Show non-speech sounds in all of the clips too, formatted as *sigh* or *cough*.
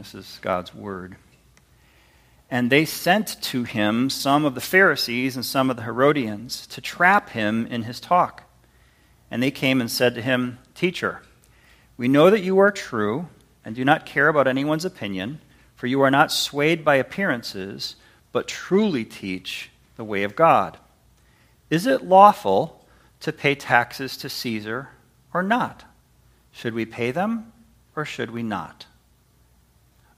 This is God's word. And they sent to him some of the Pharisees and some of the Herodians to trap him in his talk. And they came and said to him, Teacher, we know that you are true and do not care about anyone's opinion, for you are not swayed by appearances, but truly teach the way of God. Is it lawful to pay taxes to Caesar or not? Should we pay them or should we not?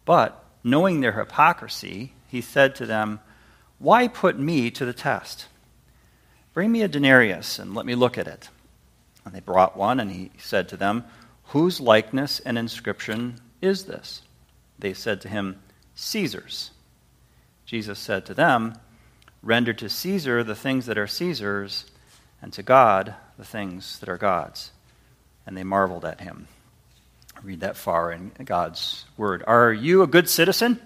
But, knowing their hypocrisy, he said to them, Why put me to the test? Bring me a denarius and let me look at it. And they brought one, and he said to them, Whose likeness and inscription is this? They said to him, Caesar's. Jesus said to them, Render to Caesar the things that are Caesar's, and to God the things that are God's. And they marveled at him. Read that far in God's word. Are you a good citizen?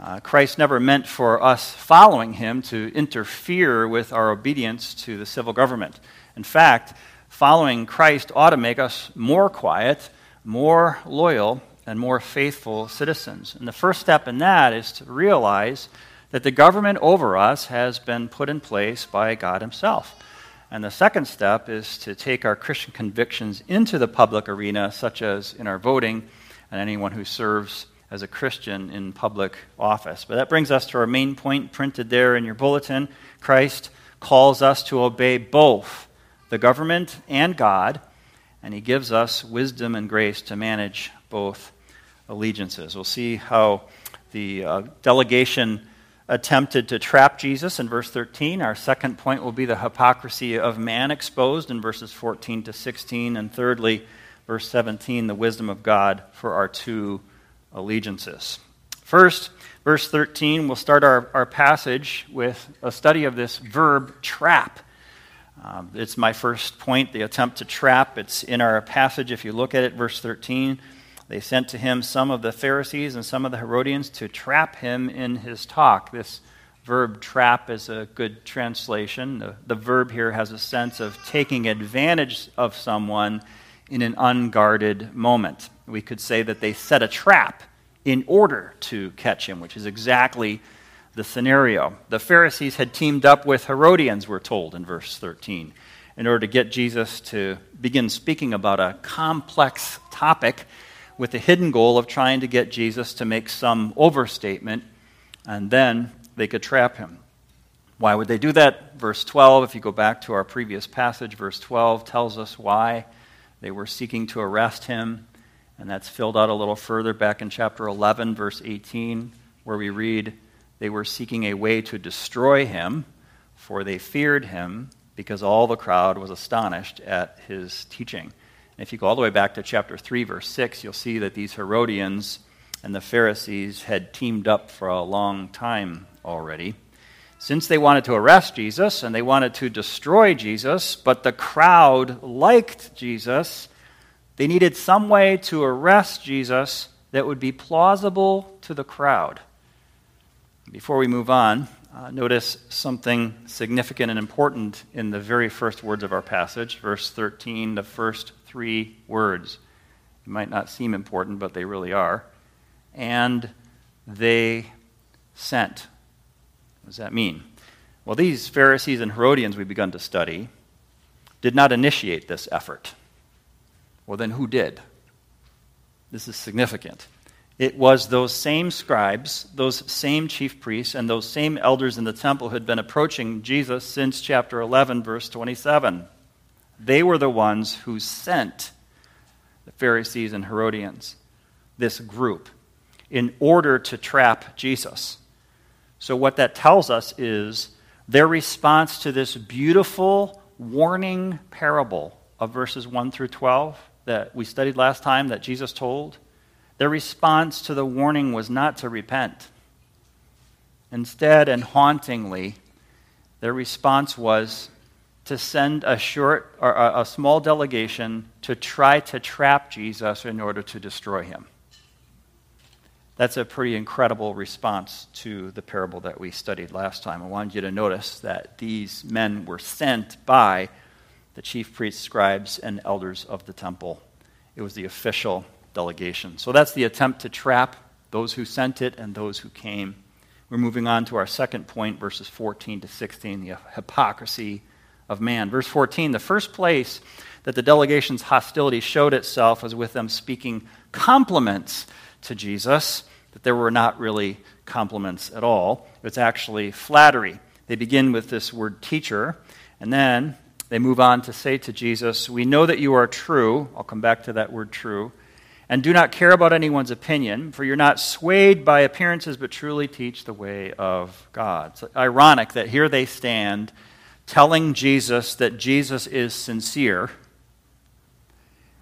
Uh, Christ never meant for us following him to interfere with our obedience to the civil government. In fact, following Christ ought to make us more quiet, more loyal, and more faithful citizens. And the first step in that is to realize that the government over us has been put in place by God Himself. And the second step is to take our Christian convictions into the public arena, such as in our voting and anyone who serves as a Christian in public office. But that brings us to our main point printed there in your bulletin. Christ calls us to obey both the government and God, and He gives us wisdom and grace to manage both allegiances. We'll see how the uh, delegation attempted to trap Jesus in verse 13. Our second point will be the hypocrisy of man exposed in verses 14 to 16. And thirdly, verse 17, the wisdom of God for our two allegiances. First, verse 13, we'll start our, our passage with a study of this verb trap. Um, it's my first point, the attempt to trap. It's in our passage. If you look at it, verse 13, they sent to him some of the Pharisees and some of the Herodians to trap him in his talk. This verb trap is a good translation. The, the verb here has a sense of taking advantage of someone in an unguarded moment. We could say that they set a trap in order to catch him, which is exactly the scenario. The Pharisees had teamed up with Herodians, we're told in verse 13, in order to get Jesus to begin speaking about a complex topic with the hidden goal of trying to get Jesus to make some overstatement, and then they could trap him. Why would they do that? Verse 12, if you go back to our previous passage, verse 12 tells us why they were seeking to arrest him. And that's filled out a little further back in chapter 11, verse 18, where we read, They were seeking a way to destroy him, for they feared him, because all the crowd was astonished at his teaching. And if you go all the way back to chapter 3, verse 6, you'll see that these Herodians and the Pharisees had teamed up for a long time already. Since they wanted to arrest Jesus and they wanted to destroy Jesus, but the crowd liked Jesus, they needed some way to arrest Jesus that would be plausible to the crowd. Before we move on, uh, notice something significant and important in the very first words of our passage, verse 13, the first three words. It might not seem important, but they really are. And they sent. What does that mean? Well, these Pharisees and Herodians we've begun to study did not initiate this effort. Well, then who did? This is significant. It was those same scribes, those same chief priests, and those same elders in the temple who had been approaching Jesus since chapter 11, verse 27. They were the ones who sent the Pharisees and Herodians, this group, in order to trap Jesus. So, what that tells us is their response to this beautiful warning parable of verses 1 through 12 that we studied last time that Jesus told, their response to the warning was not to repent. Instead, and hauntingly, their response was to send a short or a, small delegation to try to trap Jesus in order to destroy him. That's a pretty incredible response to the parable that we studied last time. I wanted you to notice that these men were sent by the chief priests, scribes, and elders of the temple. It was the official delegation. So that's the attempt to trap those who sent it and those who came. We're moving on to our second point, verses 14 to 16, the hypocrisy of man. Verse 14, the first place that the delegation's hostility showed itself was with them speaking compliments to Jesus, that there were not really compliments at all. It's actually flattery. They begin with this word teacher, and then they move on to say to Jesus, We know that you are true. I'll come back to that word true. And do not care about anyone's opinion, for you're not swayed by appearances, but truly teach the way of God. It's ironic that here they stand telling Jesus that Jesus is sincere,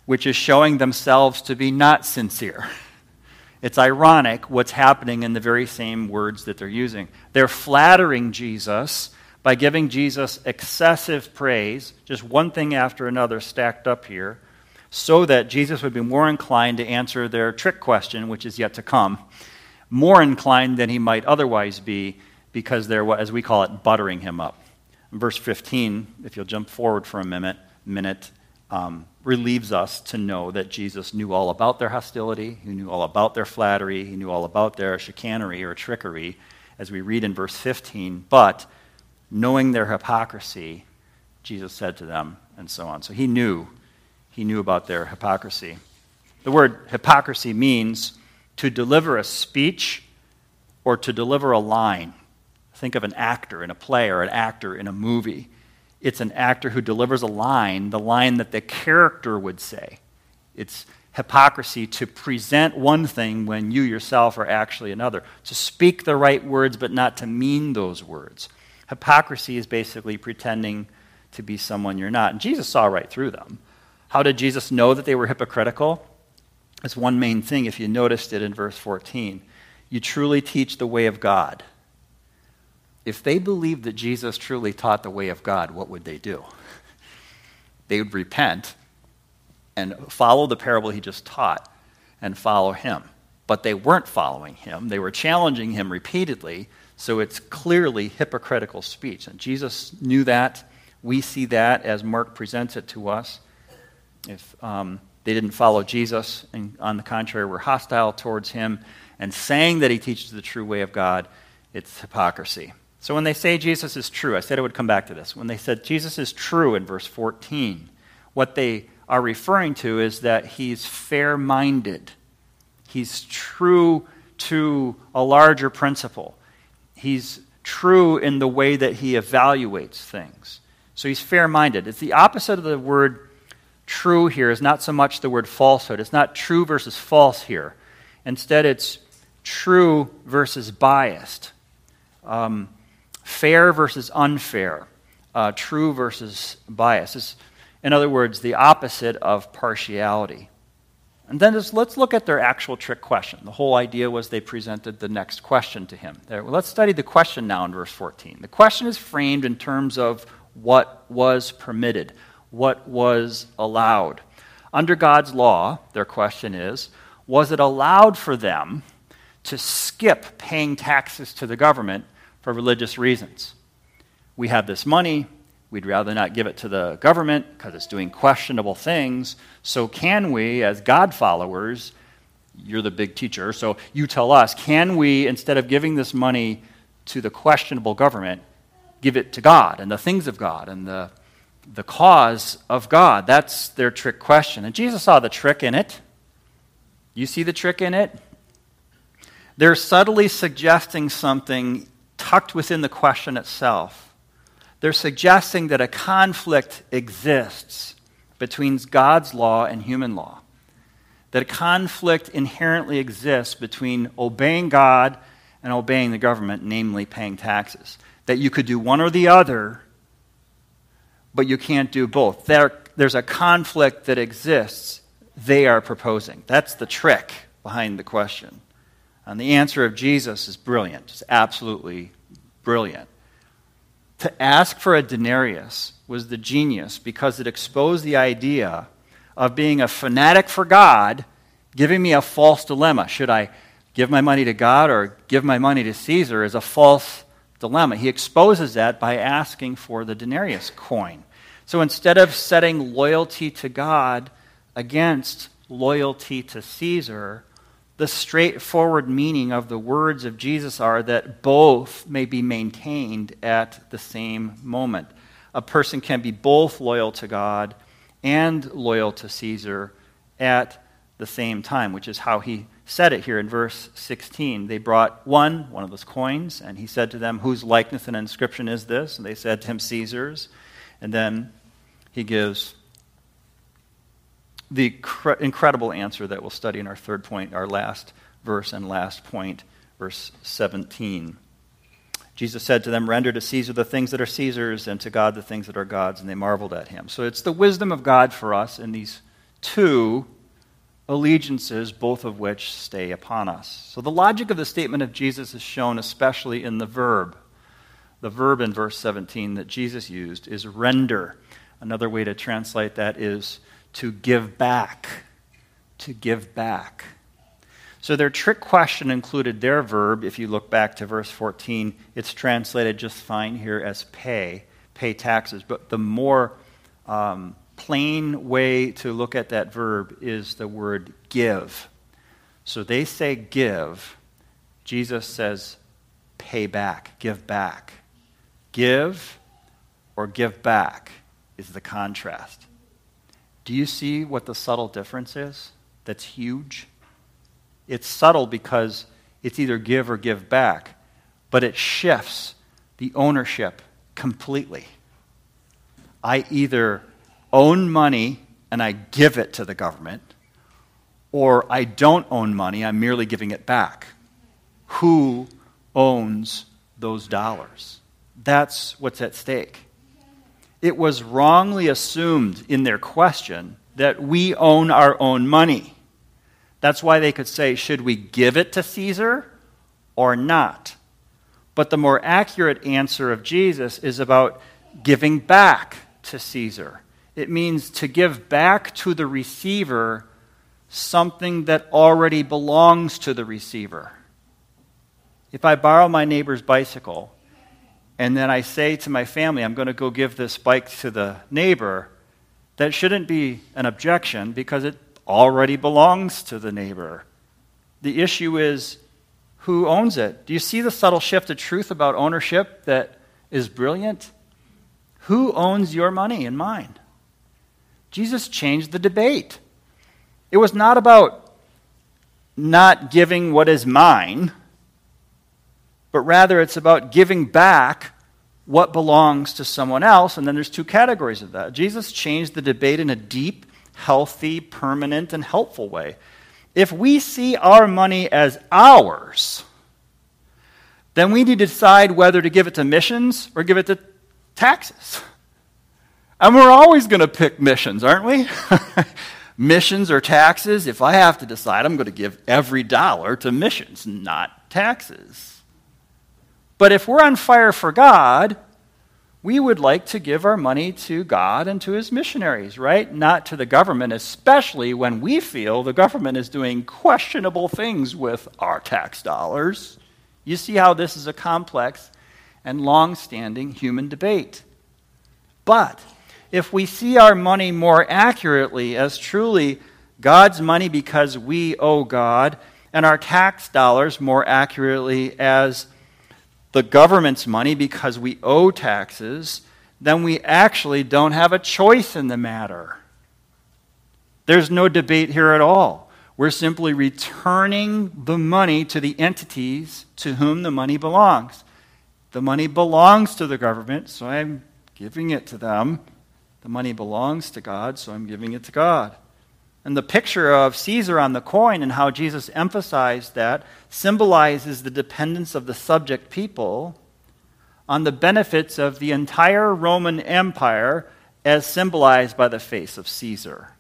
which is showing themselves to be not sincere. *laughs* It's ironic what's happening in the very same words that they're using. They're flattering Jesus by giving Jesus excessive praise, just one thing after another stacked up here, so that Jesus would be more inclined to answer their trick question, which is yet to come, more inclined than he might otherwise be, because they're, as we call it, buttering him up. verse 15, if you'll jump forward for a minute, minute um, relieves us to know that Jesus knew all about their hostility, he knew all about their flattery, he knew all about their chicanery or trickery, as we read in verse 15. But knowing their hypocrisy, Jesus said to them, and so on. So he knew, he knew about their hypocrisy. The word hypocrisy means to deliver a speech or to deliver a line. Think of an actor in a play or an actor in a movie it's an actor who delivers a line, the line that the character would say. It's hypocrisy to present one thing when you yourself are actually another, to speak the right words but not to mean those words. Hypocrisy is basically pretending to be someone you're not. And Jesus saw right through them. How did Jesus know that they were hypocritical? That's one main thing, if you noticed it in verse 14. You truly teach the way of God if they believed that Jesus truly taught the way of God, what would they do? *laughs* They would repent and follow the parable he just taught and follow him. But they weren't following him, they were challenging him repeatedly, so it's clearly hypocritical speech. And Jesus knew that. We see that as Mark presents it to us. If um, they didn't follow Jesus, and on the contrary, were hostile towards him and saying that he teaches the true way of God, it's hypocrisy. So when they say Jesus is true, I said I would come back to this. When they said Jesus is true in verse 14, what they are referring to is that he's fair minded. He's true to a larger principle. He's true in the way that he evaluates things. So he's fair minded. It's the opposite of the word true here, is not so much the word falsehood. It's not true versus false here. Instead, it's true versus biased. Um, fair versus unfair, uh, true versus bias. It's, in other words, the opposite of partiality. And then let's look at their actual trick question. The whole idea was they presented the next question to him. There, well, let's study the question now in verse 14. The question is framed in terms of what was permitted, what was allowed. Under God's law, their question is was it allowed for them to skip paying taxes to the government for religious reasons. We have this money, we'd rather not give it to the government because it's doing questionable things. So, can we, as God followers, you're the big teacher, so you tell us, can we, instead of giving this money to the questionable government, give it to God and the things of God and the, the cause of God? That's their trick question. And Jesus saw the trick in it. You see the trick in it? They're subtly suggesting something tucked within the question itself. They're suggesting that a conflict exists between God's law and human law. That a conflict inherently exists between obeying God and obeying the government, namely paying taxes. That you could do one or the other, but you can't do both. There, there's a conflict that exists, they are proposing. That's the trick behind the question. And the answer of Jesus is brilliant. It's absolutely brilliant. To ask for a denarius was the genius because it exposed the idea of being a fanatic for God, giving me a false dilemma. Should I give my money to God or give my money to Caesar is a false dilemma. He exposes that by asking for the denarius coin. So instead of setting loyalty to God against loyalty to Caesar, the straightforward meaning of the words of Jesus are that both may be maintained at the same moment. A person can be both loyal to God and loyal to Caesar at the same time, which is how he said it here in verse 16. They brought one, one of those coins, and he said to them, Whose likeness and inscription is this? And they said to him, Caesar's. And then he gives the cre- incredible answer that we'll study in our third point, our last verse and last point, verse 17. Jesus said to them, Render to Caesar the things that are Caesar's, and to God the things that are God's. And they marveled at him. So it's the wisdom of God for us in these two allegiances, both of which stay upon us. So the logic of the statement of Jesus is shown especially in the verb. The verb in verse 17 that Jesus used is render. Another way to translate that is to give back. To give back. So their trick question included their verb. If you look back to verse 14, it's translated just fine here as pay, pay taxes. But the more um, plain way to look at that verb is the word give. So they say give. Jesus says pay back, give back. Give or give back is the contrast. Do you see what the subtle difference is? That's huge. It's subtle because it's either give or give back, but it shifts the ownership completely. I either own money and I give it to the government, or I don't own money, I'm merely giving it back. Who owns those dollars? That's what's at stake it was wrongly assumed in their question that we own our own money. That's why they could say, should we give it to Caesar or not? But the more accurate answer of Jesus is about giving back to Caesar. It means to give back to the receiver something that already belongs to the receiver. If I borrow my neighbor's bicycle and then I say to my family, I'm going to go give this bike to the neighbor, that shouldn't be an objection because it already belongs to the neighbor. The issue is who owns it? Do you see the subtle shift of truth about ownership that is brilliant? Who owns your money and mine? Jesus changed the debate. It was not about not giving what is mine but rather it's about giving back what belongs to someone else. And then there's two categories of that. Jesus changed the debate in a deep, healthy, permanent, and helpful way. If we see our money as ours, then we need to decide whether to give it to missions or give it to taxes. And we're always going to pick missions, aren't we? *laughs* missions or taxes. If I have to decide, I'm going to give every dollar to missions, not taxes. But if we're on fire for God, we would like to give our money to God and to his missionaries, right? Not to the government, especially when we feel the government is doing questionable things with our tax dollars. You see how this is a complex and long standing human debate. But if we see our money more accurately as truly God's money because we owe God, and our tax dollars more accurately as the government's money because we owe taxes, then we actually don't have a choice in the matter. There's no debate here at all. We're simply returning the money to the entities to whom the money belongs. The money belongs to the government, so I'm giving it to them. The money belongs to God, so I'm giving it to God. And the picture of Caesar on the coin and how Jesus emphasized that symbolizes the dependence of the subject people on the benefits of the entire Roman Empire as symbolized by the face of Caesar.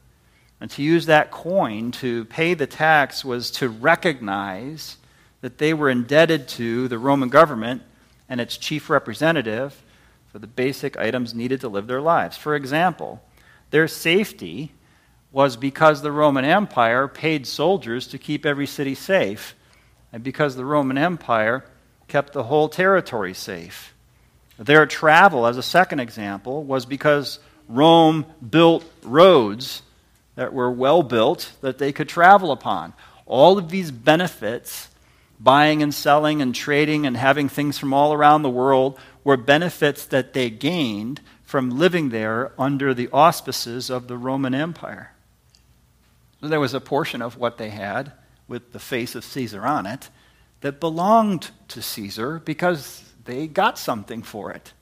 And to use that coin to pay the tax was to recognize that they were indebted to the Roman government and its chief representative for the basic items needed to live their lives. For example, their safety was because the Roman Empire paid soldiers to keep every city safe, and because the Roman Empire kept the whole territory safe. Their travel, as a second example, was because Rome built roads that were well built that they could travel upon. all of these benefits, buying and selling and trading and having things from all around the world, were benefits that they gained from living there under the auspices of the Roman Empire. So there was a portion of what they had with the face of Caesar on it that belonged to Caesar because they got something for it.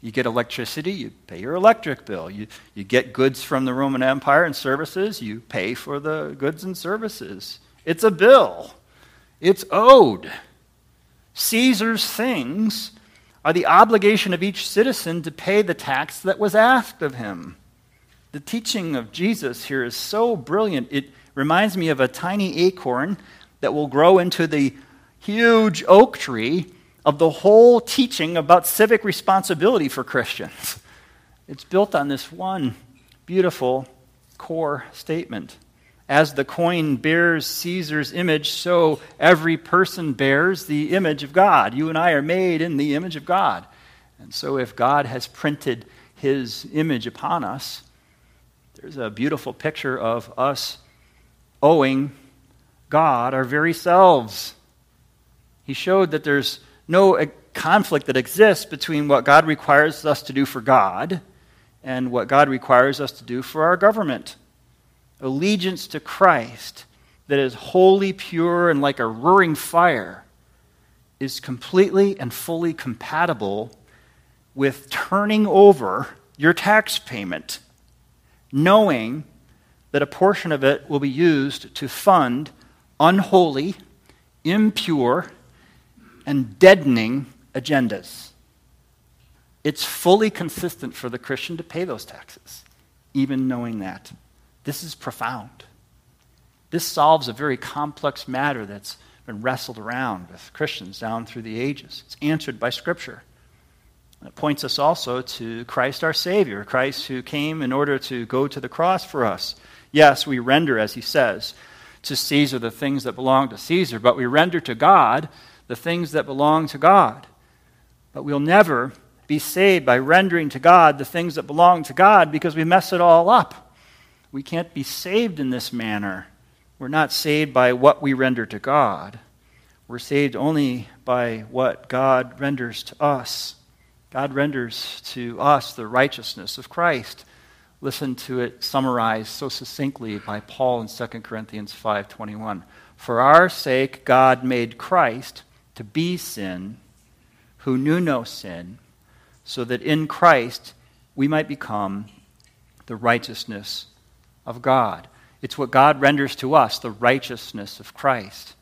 You get electricity, you pay your electric bill. You, you get goods from the Roman Empire and services, you pay for the goods and services. It's a bill, it's owed. Caesar's things are the obligation of each citizen to pay the tax that was asked of him. The teaching of Jesus here is so brilliant. It reminds me of a tiny acorn that will grow into the huge oak tree of the whole teaching about civic responsibility for Christians. It's built on this one beautiful core statement. As the coin bears Caesar's image, so every person bears the image of God. You and I are made in the image of God. And so, if God has printed his image upon us, there's a beautiful picture of us owing God our very selves. He showed that there's no conflict that exists between what God requires us to do for God and what God requires us to do for our government. Allegiance to Christ that is wholly pure and like a roaring fire is completely and fully compatible with turning over your tax payment, knowing that a portion of it will be used to fund unholy, impure, and deadening agendas. It's fully consistent for the Christian to pay those taxes, even knowing that. This is profound. This solves a very complex matter that's been wrestled around with Christians down through the ages. It's answered by Scripture. it points us also to Christ our Savior, Christ who came in order to go to the cross for us. Yes, we render, as he says, to Caesar the things that belong to Caesar, but we render to God the things that belong to God. But we'll never be saved by rendering to God the things that belong to God because we mess it all up. We can't be saved in this manner. We're not saved by what we render to God. We're saved only by what God renders to us. God renders to us the righteousness of Christ. Listen to it summarized so succinctly by Paul in 2 Corinthians 5:21. For our sake God made Christ to be sin, who knew no sin, so that in Christ we might become the righteousness of God. It's what God renders to us, the righteousness of Christ.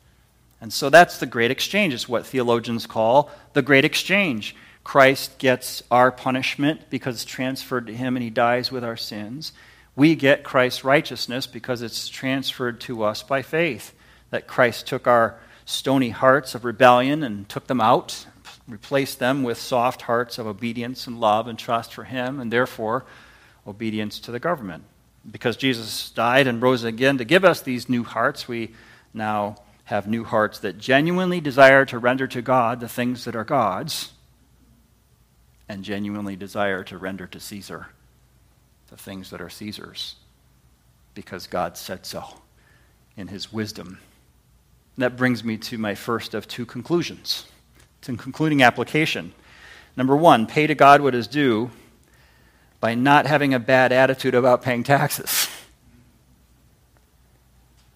And so that's the great exchange, It's what theologians call the great exchange. Christ gets our punishment because it's transferred to him and he dies with our sins. We get Christ's righteousness because it's transferred to us by faith. That Christ took our stony hearts of rebellion and took them out, replaced them with soft hearts of obedience and love and trust for Him, and therefore obedience to the government. Because Jesus died and rose again to give us these new hearts, we now have new hearts that genuinely desire to render to God the things that are God's, and genuinely desire to render to Caesar the things that are Caesar's, because God said so in His wisdom that brings me to my first of two conclusions. It's in concluding application. Number one, pay to God what is due by not having a bad attitude about paying taxes.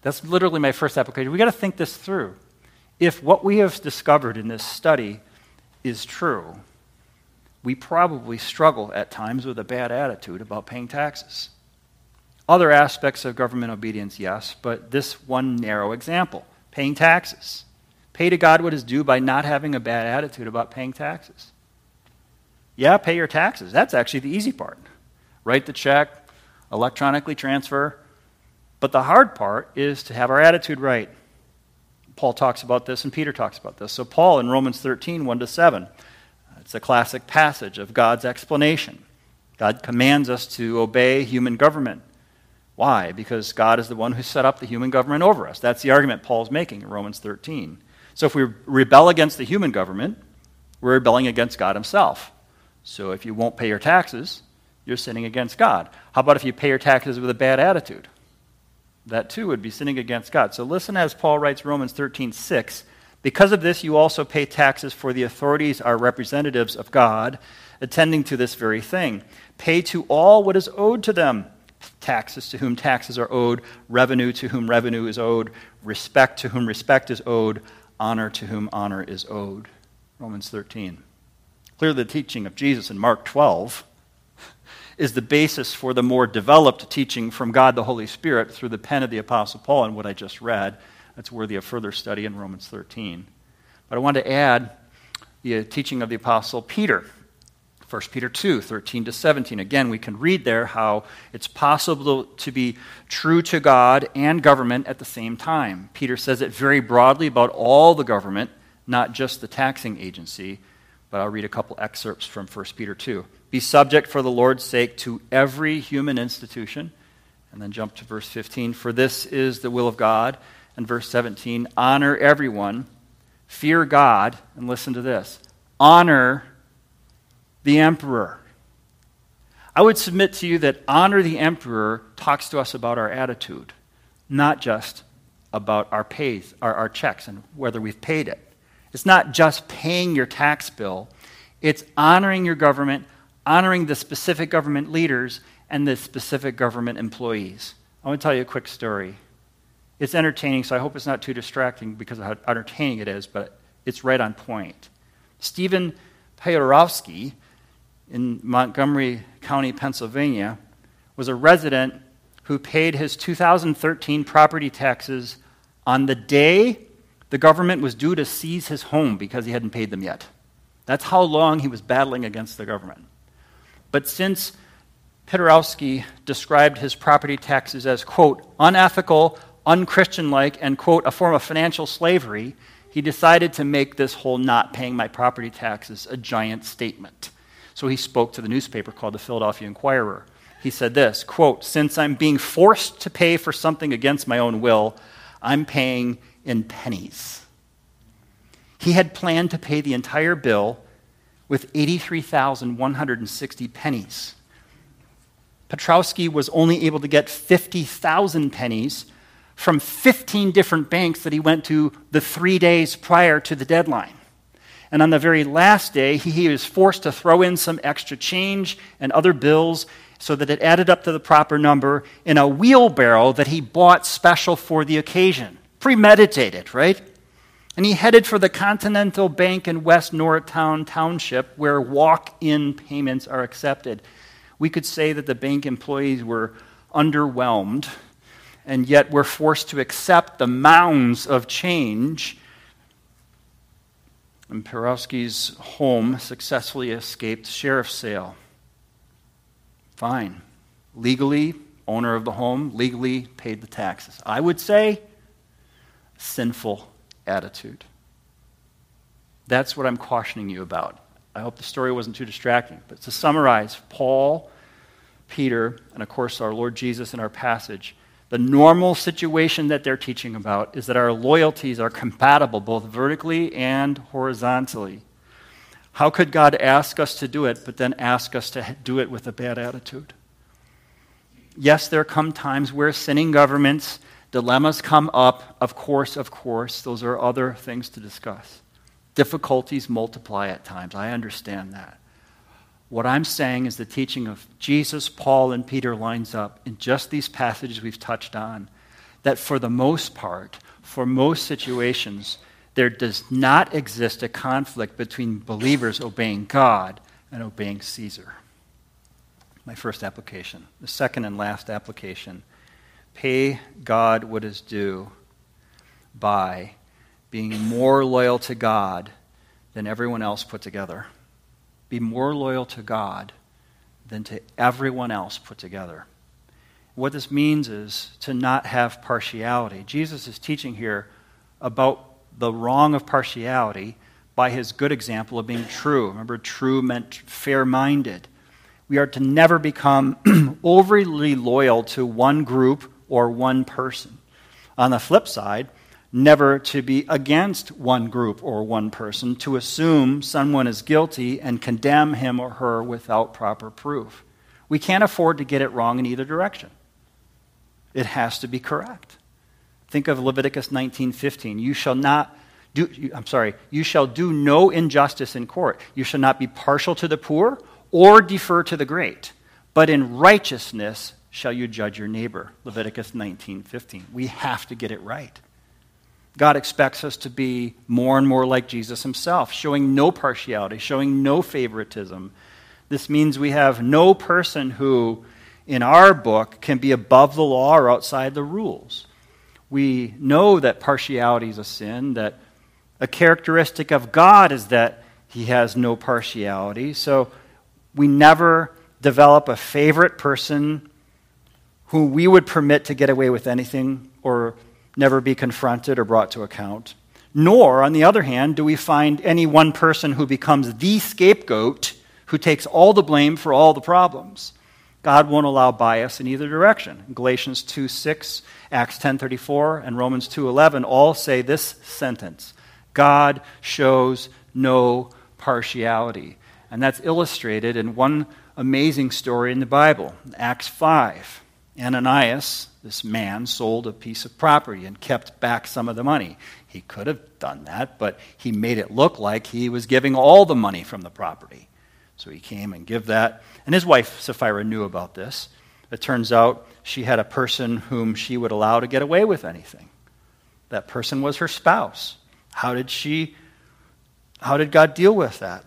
That's literally my first application. We've got to think this through. If what we have discovered in this study is true, we probably struggle at times with a bad attitude about paying taxes. Other aspects of government obedience, yes, but this one narrow example paying taxes. Pay to God what is due by not having a bad attitude about paying taxes. Yeah, pay your taxes. That's actually the easy part. Write the check, electronically transfer. But the hard part is to have our attitude right. Paul talks about this and Peter talks about this. So, Paul in Romans 13, 1 to 7, it's a classic passage of God's explanation. God commands us to obey human government. Why? Because God is the one who set up the human government over us. That's the argument Paul's making in Romans 13. So if we rebel against the human government, we're rebelling against God himself. So if you won't pay your taxes, you're sinning against God. How about if you pay your taxes with a bad attitude? that too would be sinning against God. So listen as Paul writes Romans 13 6. Because of this, you also pay taxes, for the authorities are representatives of God, attending to this very thing. Pay to all what is owed to them taxes to whom taxes are owed, revenue to whom revenue is owed, respect to whom respect is owed, honor to whom honor is owed. Romans 13. Clearly, the teaching of Jesus in Mark 12 is the basis for the more developed teaching from God the Holy Spirit through the pen of the Apostle Paul and what I just read. That's worthy of further study in Romans 13. But I want to add the uh, teaching of the Apostle Peter 1 Peter 2, 13 to 17. Again, we can read there how it's possible to be true to God and government at the same time. Peter says it very broadly about all the government, not just the taxing agency. But I'll read a couple excerpts from 1 Peter 2. Be subject for the Lord's sake to every human institution. And then jump to verse 15. For this is the will of God. And verse 17. Honor everyone. Fear God. And listen to this. Honor the emperor. I would submit to you that honor the emperor talks to us about our attitude, not just about our pays, our, our checks, and whether we've paid it. It's not just paying your tax bill, it's honoring your government, honoring the specific government leaders and the specific government employees. I want to tell you a quick story. It's entertaining, so I hope it's not too distracting because of how entertaining it is, but it's right on point. Stephen Piotrowski in Montgomery County, Pennsylvania, was a resident who paid his 2013 property taxes on the day the government was due to seize his home because he hadn't paid them yet. That's how long he was battling against the government. But since Piotrowski described his property taxes as, quote, unethical, unchristian like, and, quote, a form of financial slavery, he decided to make this whole not paying my property taxes a giant statement. So he spoke to the newspaper called the Philadelphia Inquirer. He said this quote, Since I'm being forced to pay for something against my own will, I'm paying in pennies. He had planned to pay the entire bill with 83,160 pennies. Piotrowski was only able to get 50,000 pennies from 15 different banks that he went to the three days prior to the deadline. And on the very last day, he was forced to throw in some extra change and other bills so that it added up to the proper number in a wheelbarrow that he bought special for the occasion. Premeditated, right? And he headed for the Continental Bank in West Norristown Township, where walk in payments are accepted. We could say that the bank employees were underwhelmed, and yet were forced to accept the mounds of change and Piotrowski's home successfully escaped sheriff's sale. Fine. Legally, owner of the home legally paid the taxes. I would say sinful attitude. That's what I'm cautioning you about. I hope the story wasn't too distracting. But to summarize, Paul, Peter, and of course our Lord Jesus in our passage the normal situation that they're teaching about is that our loyalties are compatible both vertically and horizontally. How could God ask us to do it, but then ask us to do it with a bad attitude? Yes, there come times where sinning governments, dilemmas come up. Of course, of course, those are other things to discuss. Difficulties multiply at times. I understand that. What I'm saying is the teaching of Jesus, Paul, and Peter lines up in just these passages we've touched on. That for the most part, for most situations, there does not exist a conflict between believers obeying God and obeying Caesar. My first application. The second and last application pay God what is due by being more loyal to God than everyone else put together be more loyal to God than to everyone else put together. What this means is to not have partiality. Jesus is teaching here about the wrong of partiality by his good example of being true. Remember, true meant fair minded. We are to never become *clears throat* overly loyal to one group or one person. On the flip side, never to be against one group or one person, to assume someone is guilty and condemn him or her without proper proof. We can't afford to get it wrong in either direction. it has to be correct. Think of Leviticus 19:15. You shall not do I'm sorry, you shall do no injustice in court. You shall not be partial to the poor or defer to the great, but in righteousness shall you judge your neighbor. Leviticus 19:15. We have to get it right. God expects us to be more and more like Jesus himself, showing no partiality, showing no favoritism. This means we have no person who, in our book, can be above the law or outside the rules. We know that partiality is a sin, that a characteristic of God is that he has no partiality. So we never develop a favorite person who we would permit to get away with anything or never be confronted or brought to account. Nor, on the other hand, do we find any one person who becomes the scapegoat who takes all the blame for all the problems. God won't allow bias in either direction. Galatians 2 6, Acts 10.34, and Romans 2.11 all say this sentence God shows no partiality. And that's illustrated in one amazing story in the Bible, Acts 5. Ananias, this man, sold a piece of property and kept back some of the money. He could have done that, but he made it look like he was giving all the money from the property. So he came and gave that. And his wife, Sapphira, knew about this. It turns out she had a person whom she would allow to get away with anything. That person was her spouse. How did she, how did God deal with that?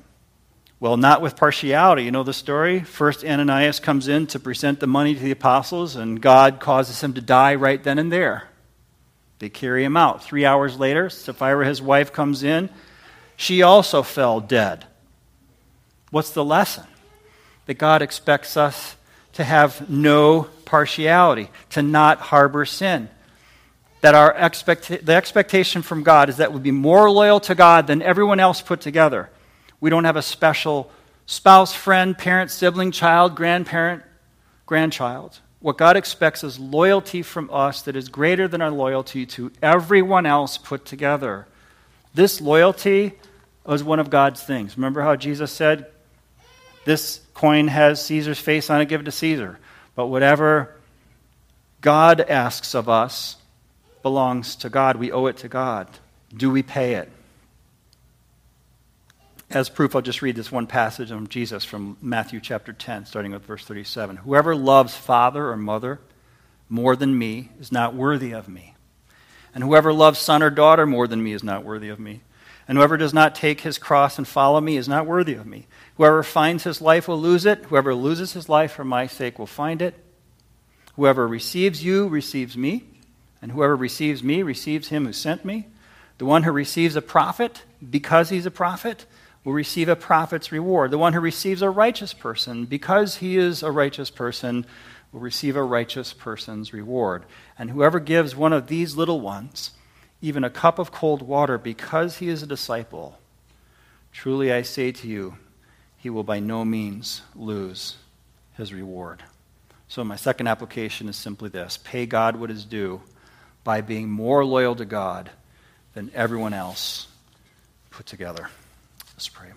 Well, not with partiality. You know the story? First, Ananias comes in to present the money to the apostles, and God causes him to die right then and there. They carry him out. Three hours later, Sapphira, his wife, comes in. She also fell dead. What's the lesson? That God expects us to have no partiality, to not harbor sin. That our expect- the expectation from God is that we'll be more loyal to God than everyone else put together we don't have a special spouse, friend, parent, sibling, child, grandparent, grandchild. What God expects is loyalty from us that is greater than our loyalty to everyone else put together. This loyalty is one of God's things. Remember how Jesus said, This coin has Caesar's face on it, give it to Caesar. But whatever God asks of us belongs to God. We owe it to God. Do we pay it? As proof, I'll just read this one passage of Jesus from Matthew chapter 10, starting with verse 37. Whoever loves father or mother more than me is not worthy of me. And whoever loves son or daughter more than me is not worthy of me. And whoever does not take his cross and follow me is not worthy of me. Whoever finds his life will lose it. Whoever loses his life for my sake will find it. Whoever receives you receives me. And whoever receives me receives him who sent me. The one who receives a prophet because he's a prophet will receive a prophet's reward. The one who receives a righteous person, because he is a righteous person, will receive a righteous person's reward. And whoever gives one of these little ones even a cup of cold water because he is a disciple, truly I say to you, he will by no means lose his reward. So, my second application is simply this pay God what is due by being more loyal to God than everyone else put together. Let's pray.